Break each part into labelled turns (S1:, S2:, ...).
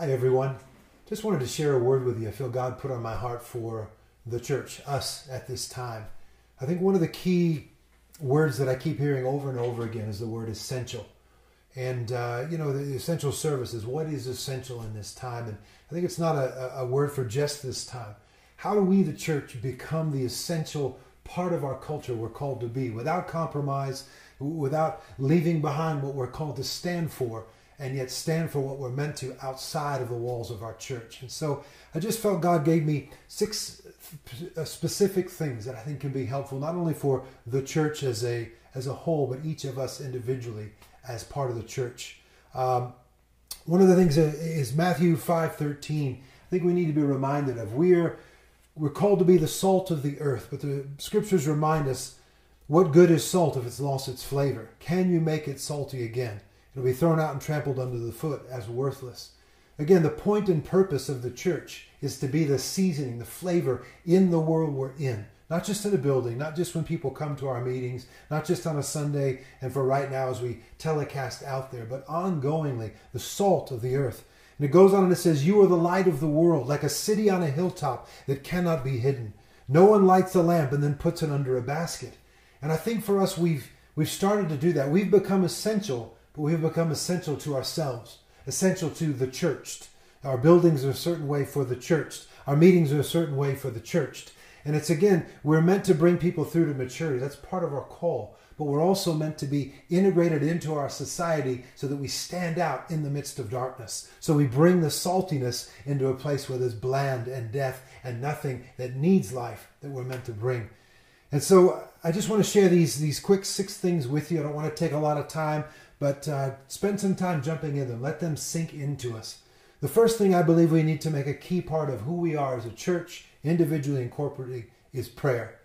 S1: Hi, everyone. Just wanted to share a word with you. I feel God put on my heart for the church, us at this time. I think one of the key words that I keep hearing over and over again is the word essential. And, uh, you know, the essential services, what is essential in this time? And I think it's not a, a word for just this time. How do we, the church, become the essential part of our culture we're called to be without compromise, without leaving behind what we're called to stand for? And yet stand for what we're meant to outside of the walls of our church. And so I just felt God gave me six specific things that I think can be helpful not only for the church as a as a whole, but each of us individually as part of the church. Um, one of the things is Matthew five thirteen. I think we need to be reminded of we're we're called to be the salt of the earth, but the scriptures remind us what good is salt if it's lost its flavor? Can you make it salty again? It'll be thrown out and trampled under the foot as worthless. Again, the point and purpose of the church is to be the seasoning, the flavor in the world we're in. Not just in a building, not just when people come to our meetings, not just on a Sunday and for right now as we telecast out there, but ongoingly, the salt of the earth. And it goes on and it says, You are the light of the world, like a city on a hilltop that cannot be hidden. No one lights a lamp and then puts it under a basket. And I think for us, we've, we've started to do that. We've become essential we have become essential to ourselves, essential to the churched. Our buildings are a certain way for the churched. Our meetings are a certain way for the churched. And it's again, we're meant to bring people through to maturity. That's part of our call. But we're also meant to be integrated into our society so that we stand out in the midst of darkness. So we bring the saltiness into a place where there's bland and death and nothing that needs life that we're meant to bring. And so I just want to share these these quick six things with you. I don't want to take a lot of time, but uh, spend some time jumping in them. Let them sink into us. The first thing I believe we need to make a key part of who we are as a church, individually and corporately, is prayer.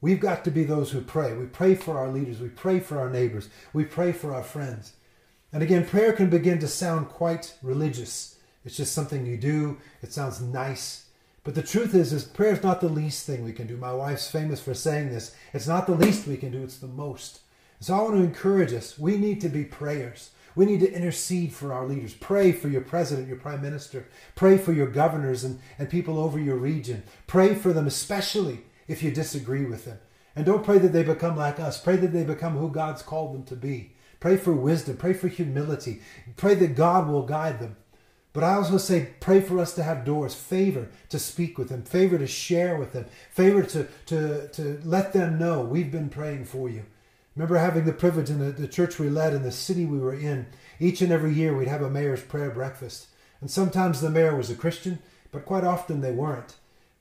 S1: We've got to be those who pray. We pray for our leaders. We pray for our neighbors. We pray for our friends. And again, prayer can begin to sound quite religious. It's just something you do. It sounds nice. But the truth is, is prayer is not the least thing we can do. My wife's famous for saying this. It's not the least we can do, it's the most. So I want to encourage us. We need to be prayers. We need to intercede for our leaders. Pray for your president, your prime minister. Pray for your governors and, and people over your region. Pray for them, especially if you disagree with them. And don't pray that they become like us. Pray that they become who God's called them to be. Pray for wisdom. Pray for humility. Pray that God will guide them. But I also say, pray for us to have doors, favor to speak with them, favor to share with them, favor to, to, to let them know we've been praying for you remember having the privilege in the, the church we led in the city we were in. Each and every year we'd have a mayor's prayer breakfast. And sometimes the mayor was a Christian, but quite often they weren't.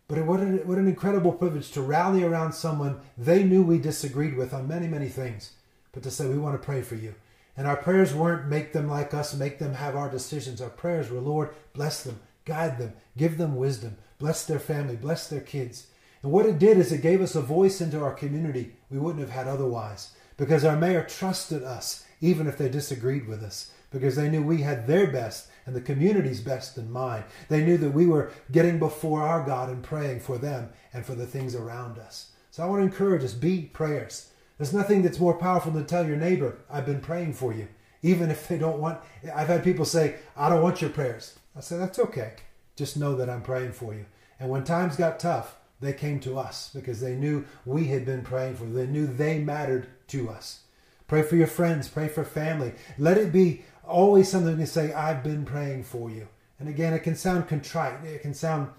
S1: But what an, what an incredible privilege to rally around someone they knew we disagreed with on many, many things, but to say, We want to pray for you. And our prayers weren't make them like us, make them have our decisions. Our prayers were, Lord, bless them, guide them, give them wisdom, bless their family, bless their kids. And what it did is it gave us a voice into our community we wouldn't have had otherwise because our mayor trusted us, even if they disagreed with us, because they knew we had their best and the community's best in mind. They knew that we were getting before our God and praying for them and for the things around us. So I want to encourage us be prayers. There's nothing that's more powerful than to tell your neighbor, I've been praying for you. Even if they don't want, I've had people say, I don't want your prayers. I said, that's okay. Just know that I'm praying for you. And when times got tough, they came to us because they knew we had been praying for them. They knew they mattered to us. Pray for your friends, pray for family. Let it be always something to say, I've been praying for you. And again, it can sound contrite, it can sound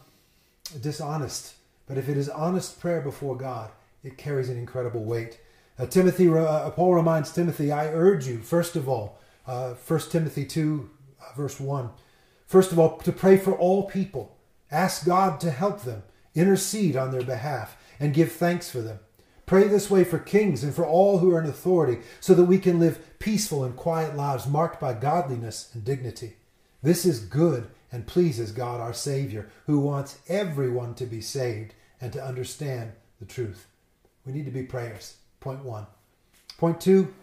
S1: dishonest, but if it is honest prayer before God, it carries an incredible weight. Uh, Timothy, uh, Paul reminds Timothy, I urge you, first of all, uh, 1 Timothy 2, uh, verse 1, first of all, to pray for all people. Ask God to help them, intercede on their behalf, and give thanks for them. Pray this way for kings and for all who are in authority, so that we can live peaceful and quiet lives marked by godliness and dignity. This is good and pleases God our Savior, who wants everyone to be saved and to understand the truth. We need to be prayers. Point one. Point two,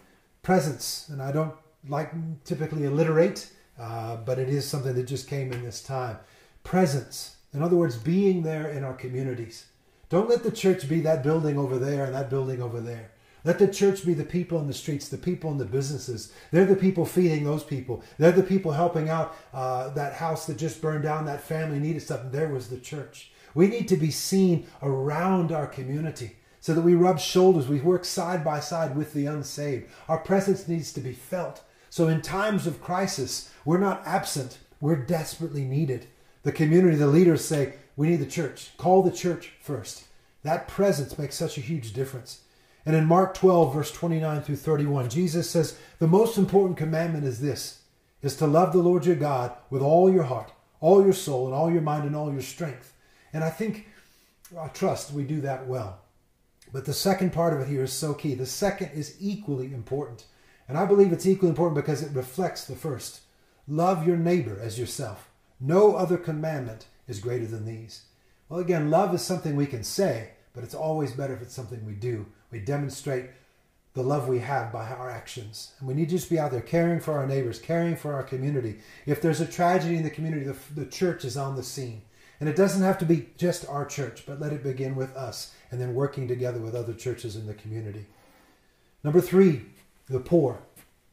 S1: presence. And I don't like typically alliterate, uh, but it is something that just came in this time. Presence. In other words, being there in our communities. Don't let the church be that building over there and that building over there. Let the church be the people in the streets, the people in the businesses. They're the people feeding those people. They're the people helping out uh, that house that just burned down. That family needed something. There was the church. We need to be seen around our community so that we rub shoulders. We work side by side with the unsaved. Our presence needs to be felt. So in times of crisis, we're not absent. We're desperately needed. The community, the leaders say, we need the church. Call the church first. That presence makes such a huge difference. And in Mark 12, verse 29 through 31, Jesus says, The most important commandment is this is to love the Lord your God with all your heart, all your soul, and all your mind, and all your strength. And I think, I trust we do that well. But the second part of it here is so key. The second is equally important. And I believe it's equally important because it reflects the first. Love your neighbor as yourself. No other commandment is greater than these. Well, again, love is something we can say, but it's always better if it's something we do. We demonstrate the love we have by our actions. And we need to just be out there caring for our neighbors, caring for our community. If there's a tragedy in the community, the, the church is on the scene. And it doesn't have to be just our church, but let it begin with us and then working together with other churches in the community. Number three, the poor.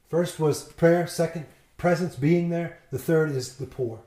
S1: First was prayer, second, presence, being there. The third is the poor.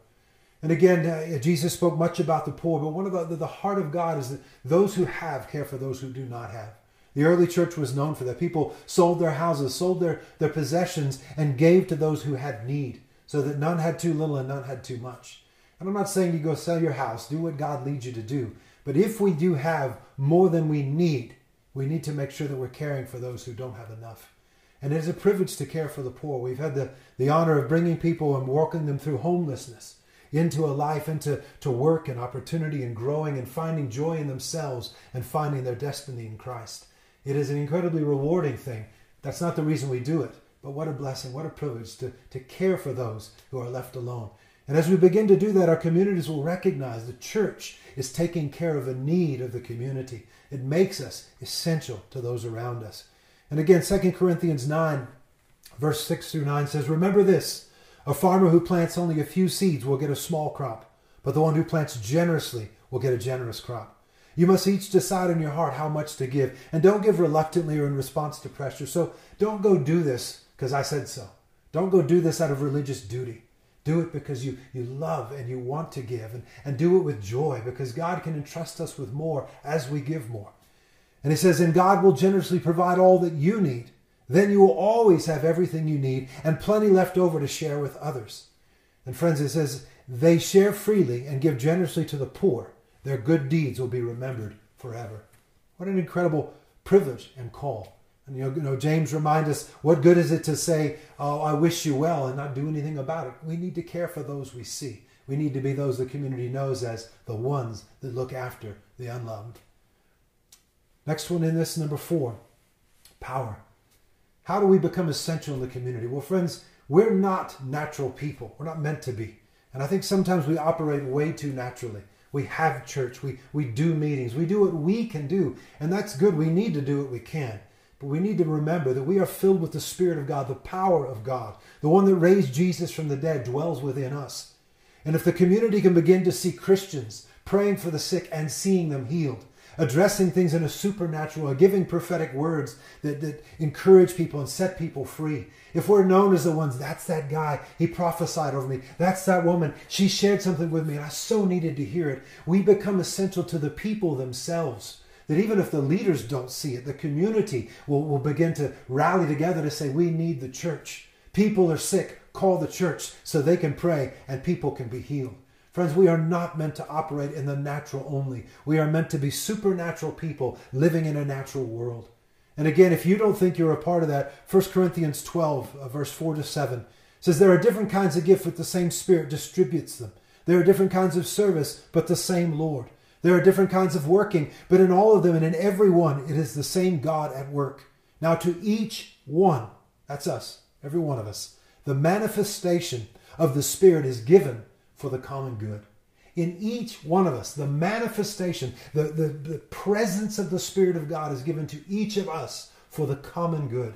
S1: And again, uh, Jesus spoke much about the poor, but one of the, the heart of God is that those who have care for those who do not have. The early church was known for that. People sold their houses, sold their, their possessions, and gave to those who had need, so that none had too little and none had too much. And I'm not saying you go sell your house, do what God leads you to do. But if we do have more than we need, we need to make sure that we're caring for those who don't have enough. And it is a privilege to care for the poor. We've had the, the honor of bringing people and walking them through homelessness into a life, into to work and opportunity and growing and finding joy in themselves and finding their destiny in Christ. It is an incredibly rewarding thing. That's not the reason we do it, but what a blessing, what a privilege to, to care for those who are left alone. And as we begin to do that, our communities will recognize the church is taking care of a need of the community. It makes us essential to those around us. And again, 2 Corinthians 9, verse 6 through 9 says, Remember this a farmer who plants only a few seeds will get a small crop, but the one who plants generously will get a generous crop. You must each decide in your heart how much to give, and don't give reluctantly or in response to pressure. So don't go do this because I said so. Don't go do this out of religious duty. Do it because you, you love and you want to give, and, and do it with joy because God can entrust us with more as we give more. And he says, And God will generously provide all that you need. Then you will always have everything you need and plenty left over to share with others. And friends, it says, They share freely and give generously to the poor. Their good deeds will be remembered forever. What an incredible privilege and call. And you know, James reminds us, what good is it to say, "Oh, I wish you well," and not do anything about it? We need to care for those we see. We need to be those the community knows as the ones that look after the unloved. Next one in this, number four, power. How do we become essential in the community? Well, friends, we're not natural people. We're not meant to be. And I think sometimes we operate way too naturally. We have church, we, we do meetings, we do what we can do, and that's good. We need to do what we can. But we need to remember that we are filled with the Spirit of God, the power of God. The one that raised Jesus from the dead dwells within us. And if the community can begin to see Christians praying for the sick and seeing them healed, addressing things in a supernatural, uh, giving prophetic words that, that encourage people and set people free. If we're known as the ones, that's that guy, he prophesied over me, that's that woman, she shared something with me, and I so needed to hear it, we become essential to the people themselves. That even if the leaders don't see it, the community will, will begin to rally together to say, We need the church. People are sick, call the church so they can pray and people can be healed. Friends, we are not meant to operate in the natural only. We are meant to be supernatural people living in a natural world. And again, if you don't think you're a part of that, 1 Corinthians 12, uh, verse 4 to 7 says, There are different kinds of gifts, but the same Spirit distributes them. There are different kinds of service, but the same Lord. There are different kinds of working, but in all of them and in every one, it is the same God at work. Now, to each one, that's us, every one of us, the manifestation of the Spirit is given for the common good. In each one of us, the manifestation, the, the, the presence of the Spirit of God is given to each of us for the common good.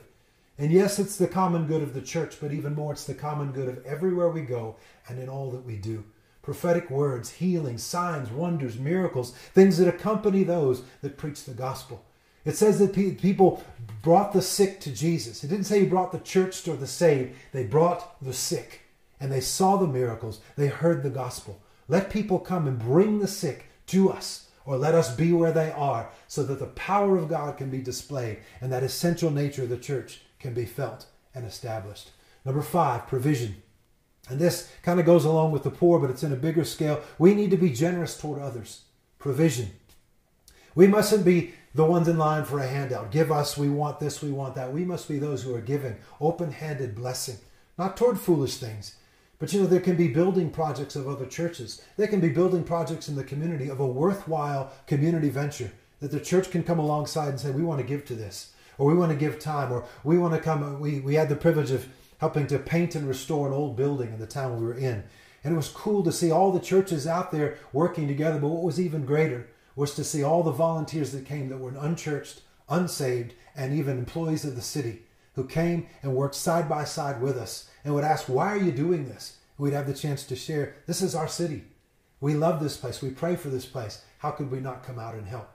S1: And yes, it's the common good of the church, but even more, it's the common good of everywhere we go and in all that we do prophetic words, healing, signs, wonders, miracles, things that accompany those that preach the gospel. It says that people brought the sick to Jesus. It didn't say he brought the church or the saved. They brought the sick. And they saw the miracles. They heard the gospel. Let people come and bring the sick to us, or let us be where they are, so that the power of God can be displayed and that essential nature of the church can be felt and established. Number five, provision. And this kind of goes along with the poor, but it's in a bigger scale. We need to be generous toward others. Provision. We mustn't be the ones in line for a handout. Give us, we want this, we want that. We must be those who are giving open handed blessing, not toward foolish things. But you know, there can be building projects of other churches. There can be building projects in the community of a worthwhile community venture that the church can come alongside and say, we want to give to this, or we want to give time, or we want to come. We, we had the privilege of helping to paint and restore an old building in the town we were in. And it was cool to see all the churches out there working together. But what was even greater was to see all the volunteers that came that were unchurched, unsaved, and even employees of the city who came and worked side by side with us and would ask, Why are you doing this? We'd have the chance to share, This is our city. We love this place. We pray for this place. How could we not come out and help?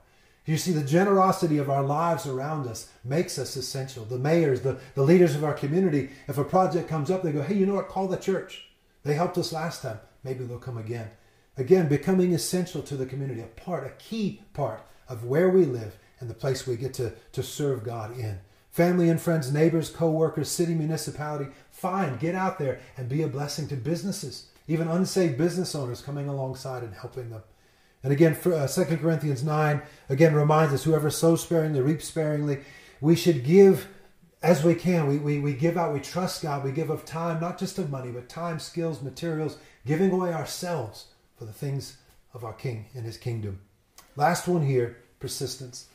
S1: You see, the generosity of our lives around us makes us essential. The mayors, the, the leaders of our community, if a project comes up, they go, Hey, you know what? Call the church. They helped us last time. Maybe they'll come again. Again, becoming essential to the community, a part, a key part of where we live and the place we get to, to serve God in. Family and friends, neighbors, co-workers, city, municipality, fine, get out there and be a blessing to businesses, even unsaved business owners coming alongside and helping them. And again, uh, 2 Corinthians 9 again reminds us whoever sows sparingly reaps sparingly. We should give as we can. We, we, we give out, we trust God, we give of time, not just of money, but time, skills, materials, giving away ourselves for the things of our King and his kingdom. Last one here persistence.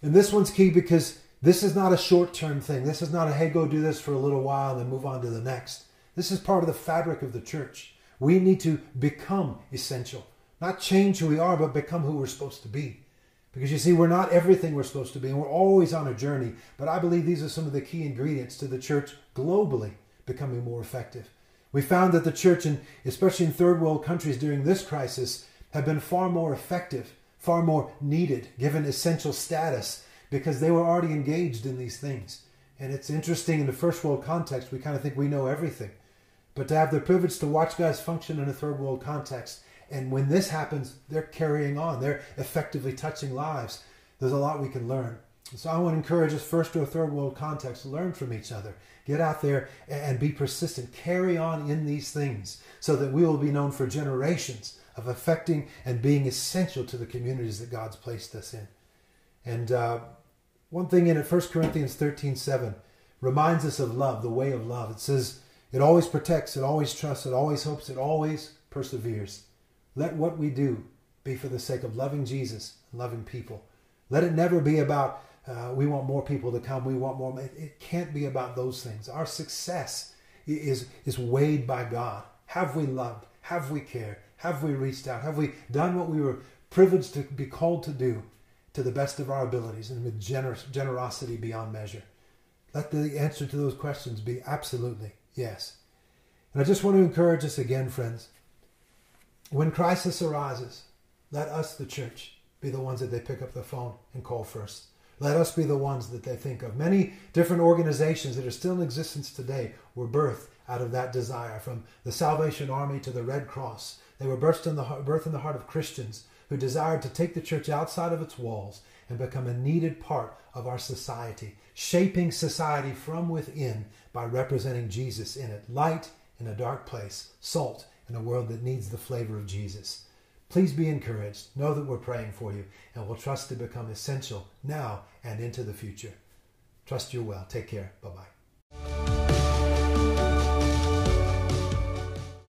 S1: And this one's key because this is not a short term thing. This is not a, hey, go do this for a little while and then move on to the next. This is part of the fabric of the church. We need to become essential, not change who we are, but become who we're supposed to be. Because you see, we're not everything we're supposed to be, and we're always on a journey. But I believe these are some of the key ingredients to the church globally becoming more effective. We found that the church, and especially in third world countries during this crisis, have been far more effective, far more needed, given essential status, because they were already engaged in these things. And it's interesting in the first world context, we kind of think we know everything. But to have the privilege to watch guys function in a third world context, and when this happens, they're carrying on, they're effectively touching lives. There's a lot we can learn. So I want to encourage us first to a third world context, learn from each other. Get out there and be persistent. Carry on in these things so that we will be known for generations of affecting and being essential to the communities that God's placed us in. And uh, one thing in it, 1 Corinthians 13 7, reminds us of love, the way of love. It says, it always protects, it always trusts, it always hopes, it always perseveres. Let what we do be for the sake of loving Jesus and loving people. Let it never be about uh, we want more people to come. We want more. It, it can't be about those things. Our success is is weighed by God. Have we loved? Have we cared? Have we reached out? Have we done what we were privileged to be called to do to the best of our abilities and with generous, generosity beyond measure? Let the answer to those questions be absolutely yes. And I just want to encourage us again, friends. When crisis arises, let us, the church, be the ones that they pick up the phone and call first. Let us be the ones that they think of. Many different organizations that are still in existence today were birthed out of that desire, from the Salvation Army to the Red Cross. They were birthed in the, birthed in the heart of Christians who desired to take the church outside of its walls and become a needed part of our society, shaping society from within by representing Jesus in it. Light in a dark place, salt in a world that needs the flavor of Jesus. Please be encouraged. Know that we're praying for you and we'll trust to become essential now and into the future. Trust you well. Take care. Bye bye.